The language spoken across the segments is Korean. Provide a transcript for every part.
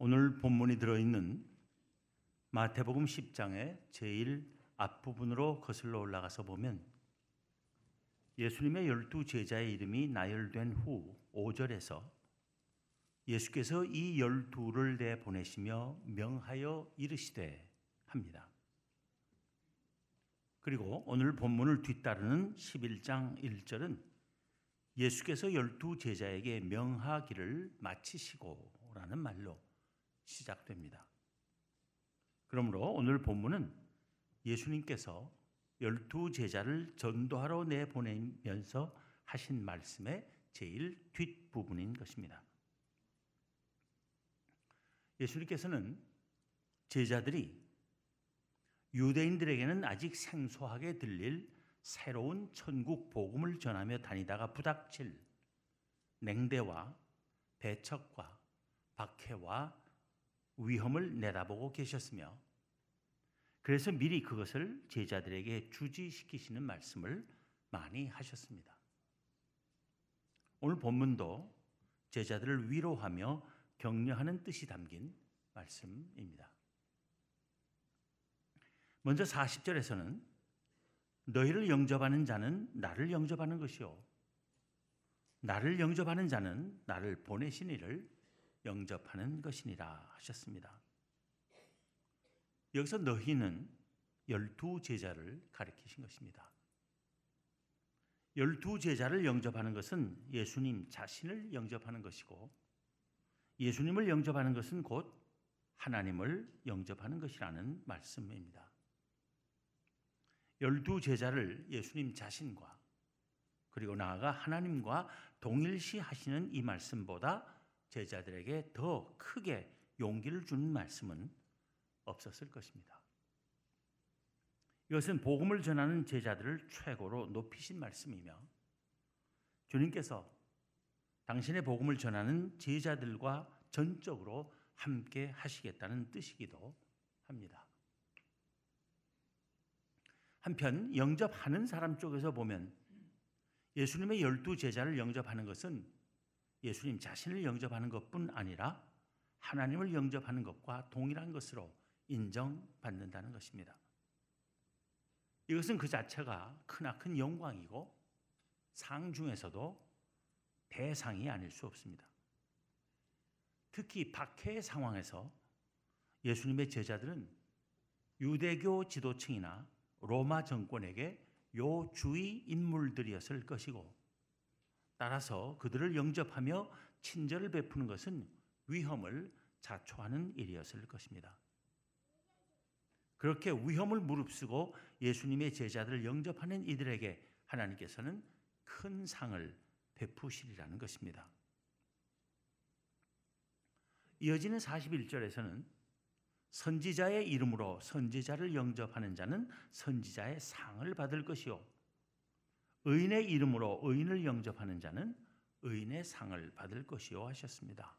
오늘 본문이 들어있는 마태복음 10장의 제일 앞부분으로 거슬러 올라가서 보면 예수님의 열두 제자의 이름이 나열된 후 5절에서 예수께서 이 열두를 내 보내시며 명하여 이르시되 합니다. 그리고 오늘 본문을 뒤따르는 11장 1절은 예수께서 열두 제자에게 명하기를 마치시고 라는 말로 시작됩니다. 그러므로 오늘 본문은 예수님께서 열두 제자를 전도하러 내보내면서 하신 말씀의 제일 뒷부분인 것입니다. 예수님께서는 제자들이 유대인들에게는 아직 생소하게 들릴 새로운 천국 복음을 전하며 다니다가 부닥칠 냉대와 배척과 박해와 위험을 내다보고 계셨으며 그래서 미리 그것을 제자들에게 주지시키시는 말씀을 많이 하셨습니다. 오늘 본문도 제자들을 위로하며 격려하는 뜻이 담긴 말씀입니다. 먼저 40절에서는 너희를 영접하는 자는 나를 영접하는 것이요. 나를 영접하는 자는 나를 보내신 이를 영접하는 것이니라 하셨습니다. 여기서 너희는 열두 제자를 가리키신 것입니다. 열두 제자를 영접하는 것은 예수님 자신을 영접하는 것이고 예수님을 영접하는 것은 곧 하나님을 영접하는 것이라는 말씀입니다. 열두 제자를 예수님 자신과 그리고 나아가 하나님과 동일시 하시는 이 말씀보다 제자들에게 더 크게 용기를 주는 말씀은 없었을 것입니다. 이것은 복음을 전하는 제자들을 최고로 높이신 말씀이며 주님께서 당신의 복음을 전하는 제자들과 전적으로 함께 하시겠다는 뜻이기도 합니다. 한편 영접하는 사람 쪽에서 보면 예수님의 열두 제자를 영접하는 것은 예수님 자신을 영접하는 것뿐 아니라 하나님을 영접하는 것과 동일한 것으로 인정받는다는 것입니다. 이것은 그 자체가 크나큰 영광이고 상 중에서도 대상이 아닐 수 없습니다. 특히 박해의 상황에서 예수님의 제자들은 유대교 지도층이나 로마 정권에게 요주의 인물들이었을 것이고 따라서 그들을 영접하며 친절을 베푸는 것은 위험을 자초하는 일이었을 것입니다. 그렇게 위험을 무릅쓰고 예수님의 제자들을 영접하는 이들에게 하나님께서는 큰 상을 베푸시리라는 것입니다. 이어지는 41절에서는 선지자의 이름으로 선지자를 영접하는 자는 선지자의 상을 받을 것이요 의인의 이름으로 의인을 영접하는 자는 의인의 상을 받을 것이요 하셨습니다.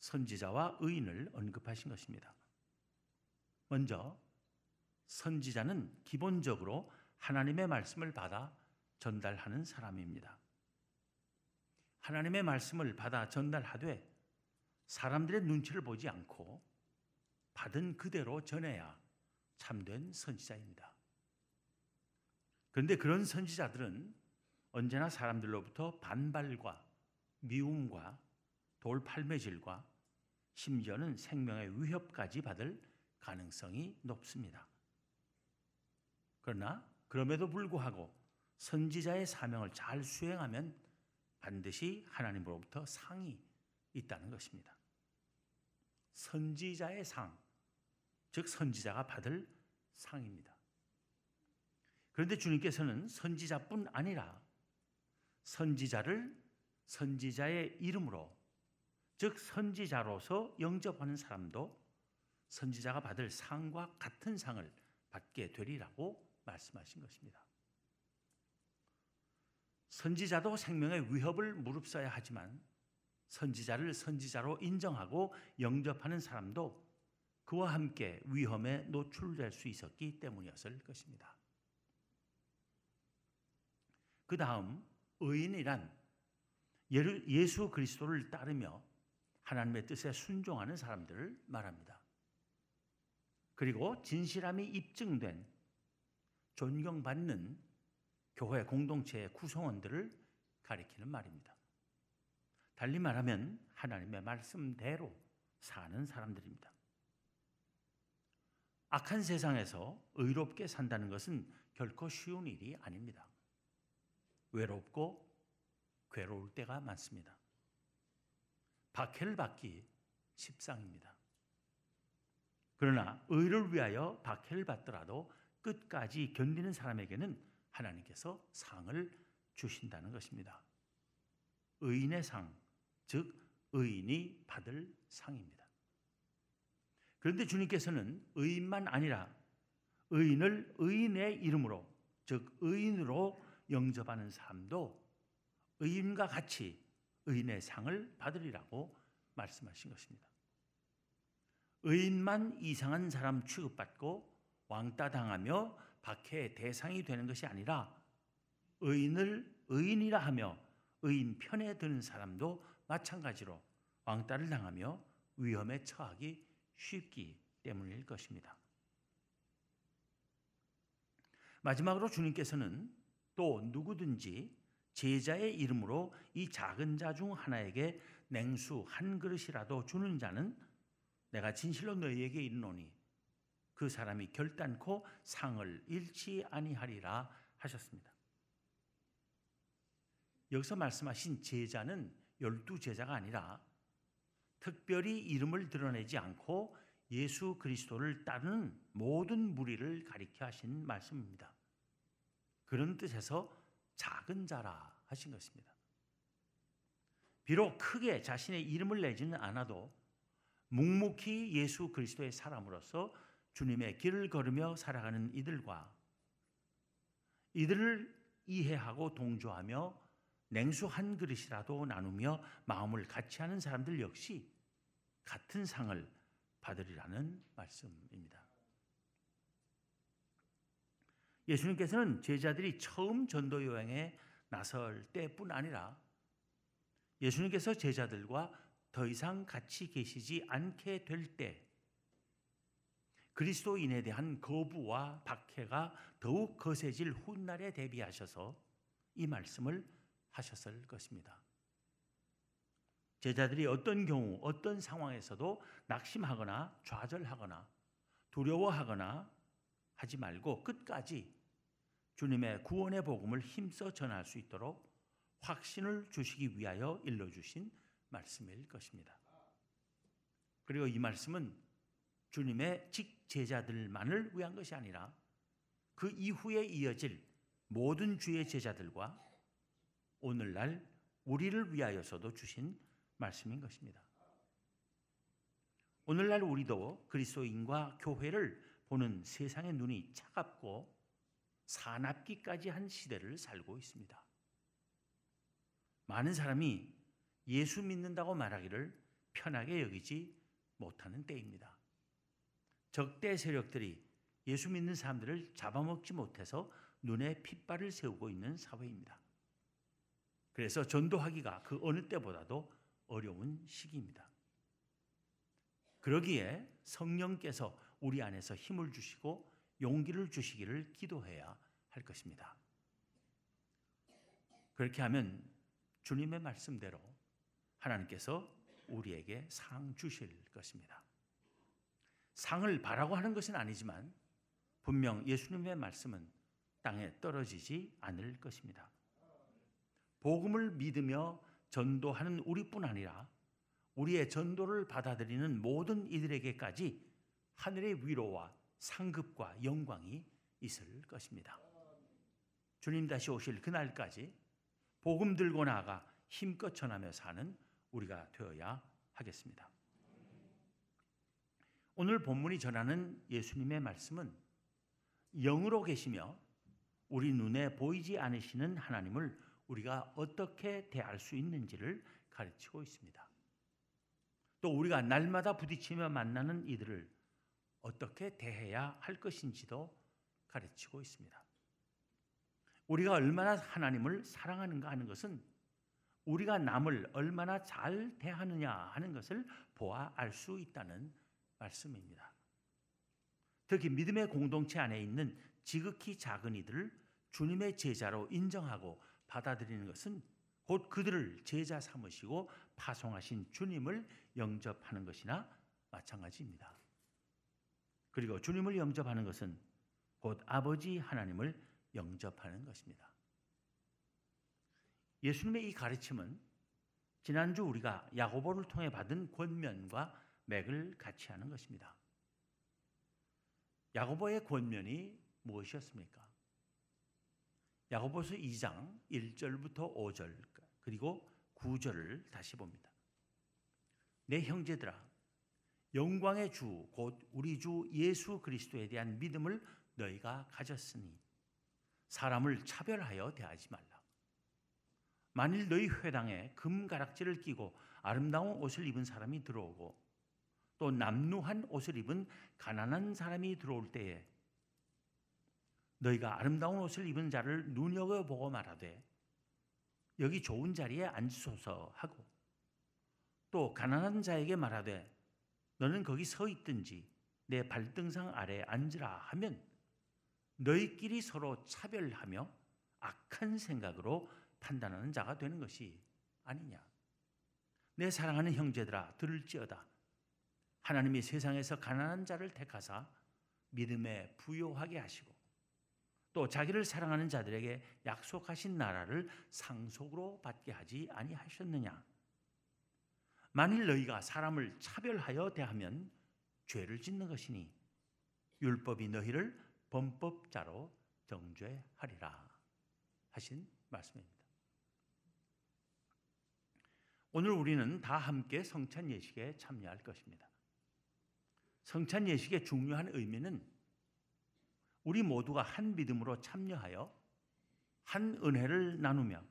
선지자와 의인을 언급하신 것입니다. 먼저 선지자는 기본적으로 하나님의 말씀을 받아 전달하는 사람입니다. 하나님의 말씀을 받아 전달하되 사람들의 눈치를 보지 않고 받은 그대로 전해야 참된 선지자입니다. 그런데 그런 선지자들은 언제나 사람들로부터 반발과 미움과 돌팔매질과 심지어는 생명의 위협까지 받을 가능성이 높습니다. 그러나 그럼에도 불구하고 선지자의 사명을 잘 수행하면 반드시 하나님으로부터 상이 있다는 것입니다. 선지자의 상, 즉 선지자가 받을 상입니다. 그런데 주님께서는 선지자뿐 아니라 선지자를 선지자의 이름으로 즉 선지자로서 영접하는 사람도 선지자가 받을 상과 같은 상을 받게 되리라고 말씀하신 것입니다. 선지자도 생명의 위협을 무릅써야 하지만 선지자를 선지자로 인정하고 영접하는 사람도 그와 함께 위험에 노출될 수 있었기 때문이었을 것입니다. 그 다음 의인이란 예수 그리스도를 따르며 하나님의 뜻에 순종하는 사람들을 말합니다. 그리고 진실함이 입증된 존경받는 교회 공동체의 구성원들을 가리키는 말입니다. 달리 말하면 하나님의 말씀대로 사는 사람들입니다. 악한 세상에서 의롭게 산다는 것은 결코 쉬운 일이 아닙니다. 외롭고 괴로울 때가 많습니다. 박해를 받기 십상입니다. 그러나 의를 위하여 박해를 받더라도 끝까지 견디는 사람에게는 하나님께서 상을 주신다는 것입니다. 의인의 상, 즉 의인이 받을 상입니다. 그런데 주님께서는 의인만 아니라 의인을 의인의 이름으로, 즉 의인으로 영접하는 사람도 의인과 같이 의인의 상을 받으리라고 말씀하신 것입니다. 의인만 이상한 사람 취급받고 왕따 당하며 박해의 대상이 되는 것이 아니라 의인을 의인이라 하며 의인 편에 드는 사람도 마찬가지로 왕따를 당하며 위험에 처하기 쉽기 때문일 것입니다. 마지막으로 주님께서는 또 누구든지 제자의 이름으로 이 작은 자 중 하나에게 냉수 한 그릇이라도 주는 자는 내가 진실로 너희에게 이르노니 그 사람이 결단코 상을 잃지 아니하리라 하셨습니다. 여기서 말씀하신 제자는 열두 제자가 아니라 특별히 이름을 드러내지 않고 예수 그리스도를 따르는 모든 무리를 가리켜 하신 말씀입니다. 그런 뜻에서 작은 자라 하신 것입니다. 비록 크게 자신의 이름을 내지는 않아도 묵묵히 예수 그리스도의 사람으로서 주님의 길을 걸으며 살아가는 이들과 이들을 이해하고 동조하며 냉수 한 그릇이라도 나누며 마음을 같이 하는 사람들 역시 같은 상을 받으리라는 말씀입니다. 예수님께서는 제자들이 처음 전도 여행에 나설 때뿐 아니라 예수님께서 제자들과 더 이상 같이 계시지 않게 될 때 그리스도인에 대한 거부와 박해가 더욱 거세질 훗날에 대비하셔서 이 말씀을 하셨을 것입니다. 제자들이 어떤 경우 어떤 상황에서도 낙심하거나 좌절하거나 두려워하거나 하지 말고 끝까지 주님의 구원의 복음을 힘써 전할 수 있도록 확신을 주시기 위하여 일러주신 말씀일 것입니다. 그리고 이 말씀은 주님의 직제자들만을 위한 것이 아니라 그 이후에 이어질 모든 주의 제자들과 오늘날 우리를 위하여서도 주신 말씀인 것입니다. 오늘날 우리도 그리스도인과 교회를 보는 세상의 눈이 차갑고 사납기까지 한 시대를 살고 있습니다. 많은 사람이 예수 믿는다고 말하기를 편하게 여기지 못하는 때입니다. 적대 세력들이 예수 믿는 사람들을 잡아먹지 못해서 눈에 핏발을 세우고 있는 사회입니다. 그래서 전도하기가 그 어느 때보다도 어려운 시기입니다. 그러기에 성령께서 우리 안에서 힘을 주시고 용기를 주시기를 기도해야 할 것입니다. 그렇게 하면 주님의 말씀대로 하나님께서 우리에게 상 주실 것입니다. 상을 바라고 하는 것은 아니지만 분명 예수님의 말씀은 땅에 떨어지지 않을 것입니다. 복음을 믿으며 전도하는 우리뿐 아니라 우리의 전도를 받아들이는 모든 이들에게까지 하늘의 위로와 상급과 영광이 있을 것입니다. 주님 다시 오실 그날까지 복음 들고 나가 힘껏 전하며 사는 우리가 되어야 하겠습니다. 오늘 본문이 전하는 예수님의 말씀은 영으로 계시며 우리 눈에 보이지 않으시는 하나님을 우리가 어떻게 대할 수 있는지를 가르치고 있습니다. 또 우리가 날마다 부딪히며 만나는 이들을 어떻게 대해야 할 것인지도 가르치고 있습니다. 우리가 얼마나 하나님을 사랑하는가 하는 것은 우리가 남을 얼마나 잘 대하느냐 하는 것을 보아 알 수 있다는 말씀입니다. 특히 믿음의 공동체 안에 있는 지극히 작은 이들을 주님의 제자로 인정하고 받아들이는 것은 곧 그들을 제자 삼으시고 파송하신 주님을 영접하는 것이나 마찬가지입니다. 그리고 주님을 영접하는 것은 곧 아버지 하나님을 영접하는 것입니다. 예수님의 이 가르침은 지난주 우리가 야고보를 통해 받은 권면과 맥을 같이 하는 것입니다. 야고보의 권면이 무엇이었습니까? 야고보서 2장 1절부터 5절 그리고 9절을 다시 봅니다. 내 형제들아 영광의 주 곧 우리 주 예수 그리스도에 대한 믿음을 너희가 가졌으니 사람을 차별하여 대하지 말라. 만일 너희 회당에 금 가락지를 끼고 아름다운 옷을 입은 사람이 들어오고 또 남루한 옷을 입은 가난한 사람이 들어올 때에 너희가 아름다운 옷을 입은 자를 눈여겨보고 말하되 여기 좋은 자리에 앉으소서 하고 또 가난한 자에게 말하되 너는 거기 서 있든지 내 발등상 아래 앉으라 하면 너희끼리 서로 차별하며 악한 생각으로 판단하는 자가 되는 것이 아니냐. 내 사랑하는 형제들아 들을지어다. 하나님이 세상에서 가난한 자를 택하사 믿음에 부요하게 하시고 또 자기를 사랑하는 자들에게 약속하신 나라를 상속으로 받게 하지 아니하셨느냐. 만일 너희가 사람을 차별하여 대하면 죄를 짓는 것이니 율법이 너희를 범법자로 정죄하리라 하신 말씀입니다. 오늘 우리는 다 함께 성찬 예식에 참여할 것입니다. 성찬 예식의 중요한 의미는 우리 모두가 한 믿음으로 참여하여 한 은혜를 나누며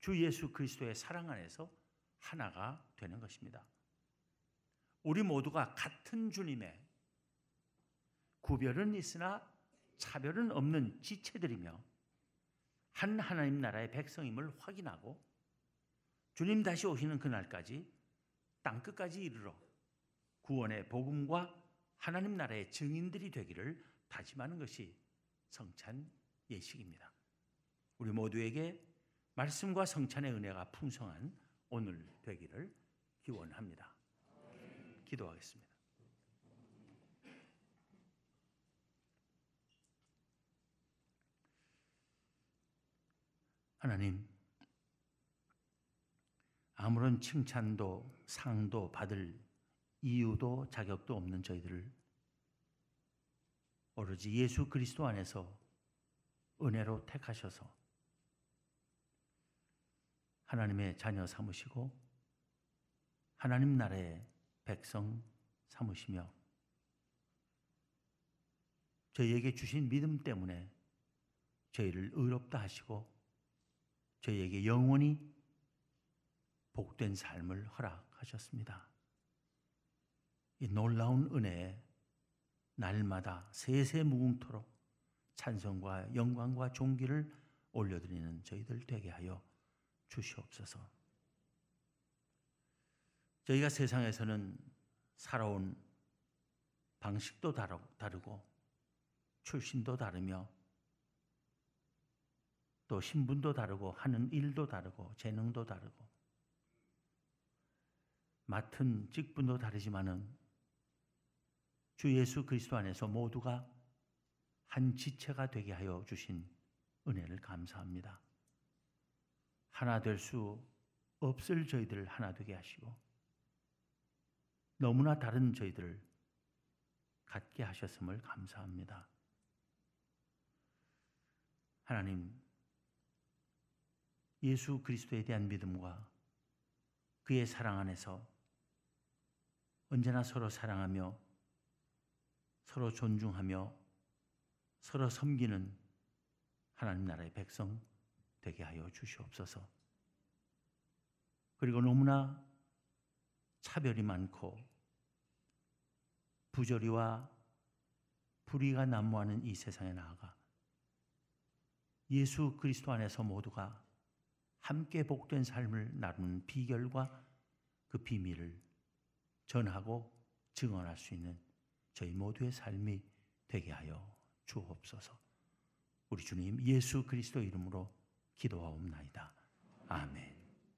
주 예수 그리스도의 사랑 안에서 하나가 되는 것입니다. 우리 모두가 같은 주님의 구별은 있으나 차별은 없는 지체들이며 한 하나님 나라의 백성임을 확인하고 주님 다시 오시는 그날까지 땅 끝까지 이르러 구원의 복음과 하나님 나라의 증인들이 되기를 다짐하는 것이 성찬 예식입니다. 우리 모두에게 말씀과 성찬의 은혜가 풍성한 오늘 되기를 기원합니다. 기도하겠습니다. 하나님, 아무런 칭찬도 상도 받을 이유도 자격도 없는 저희들을 오로지 예수 그리스도 안에서 은혜로 택하셔서 하나님의 자녀 삼으시고 하나님 나라의 백성 삼으시며 저희에게 주신 믿음 때문에 저희를 의롭다 하시고 저희에게 영원히 복된 삶을 허락하셨습니다. 이 놀라운 은혜에 날마다 세세 무궁토록 찬송과 영광과 존귀를 올려드리는 저희들 되게 하여 주시옵소서. 저희가 세상에서는 살아온 방식도 다르고 출신도 다르며 또 신분도 다르고 하는 일도 다르고 재능도 다르고 맡은 직분도 다르지만은 주 예수 그리스도 안에서 모두가 한 지체가 되게 하여 주신 은혜를 감사합니다. 하나 될 수 없을 저희들을 하나 되게 하시고 너무나 다른 저희들을 갖게 하셨음을 감사합니다. 하나님, 예수 그리스도에 대한 믿음과 그의 사랑 안에서 언제나 서로 사랑하며 서로 존중하며 서로 섬기는 하나님 나라의 백성 되게 하여 주시옵소서. 그리고 너무나 차별이 많고 부조리와 불의가 난무하는 이 세상에 나아가 예수 그리스도 안에서 모두가 함께 복된 삶을 나누는 비결과 그 비밀을 전하고 증언할 수 있는 저희 모두의 삶이 되게 하여 주옵소서. 우리 주님 예수 그리스도 이름으로 기도하옵나이다. 아멘.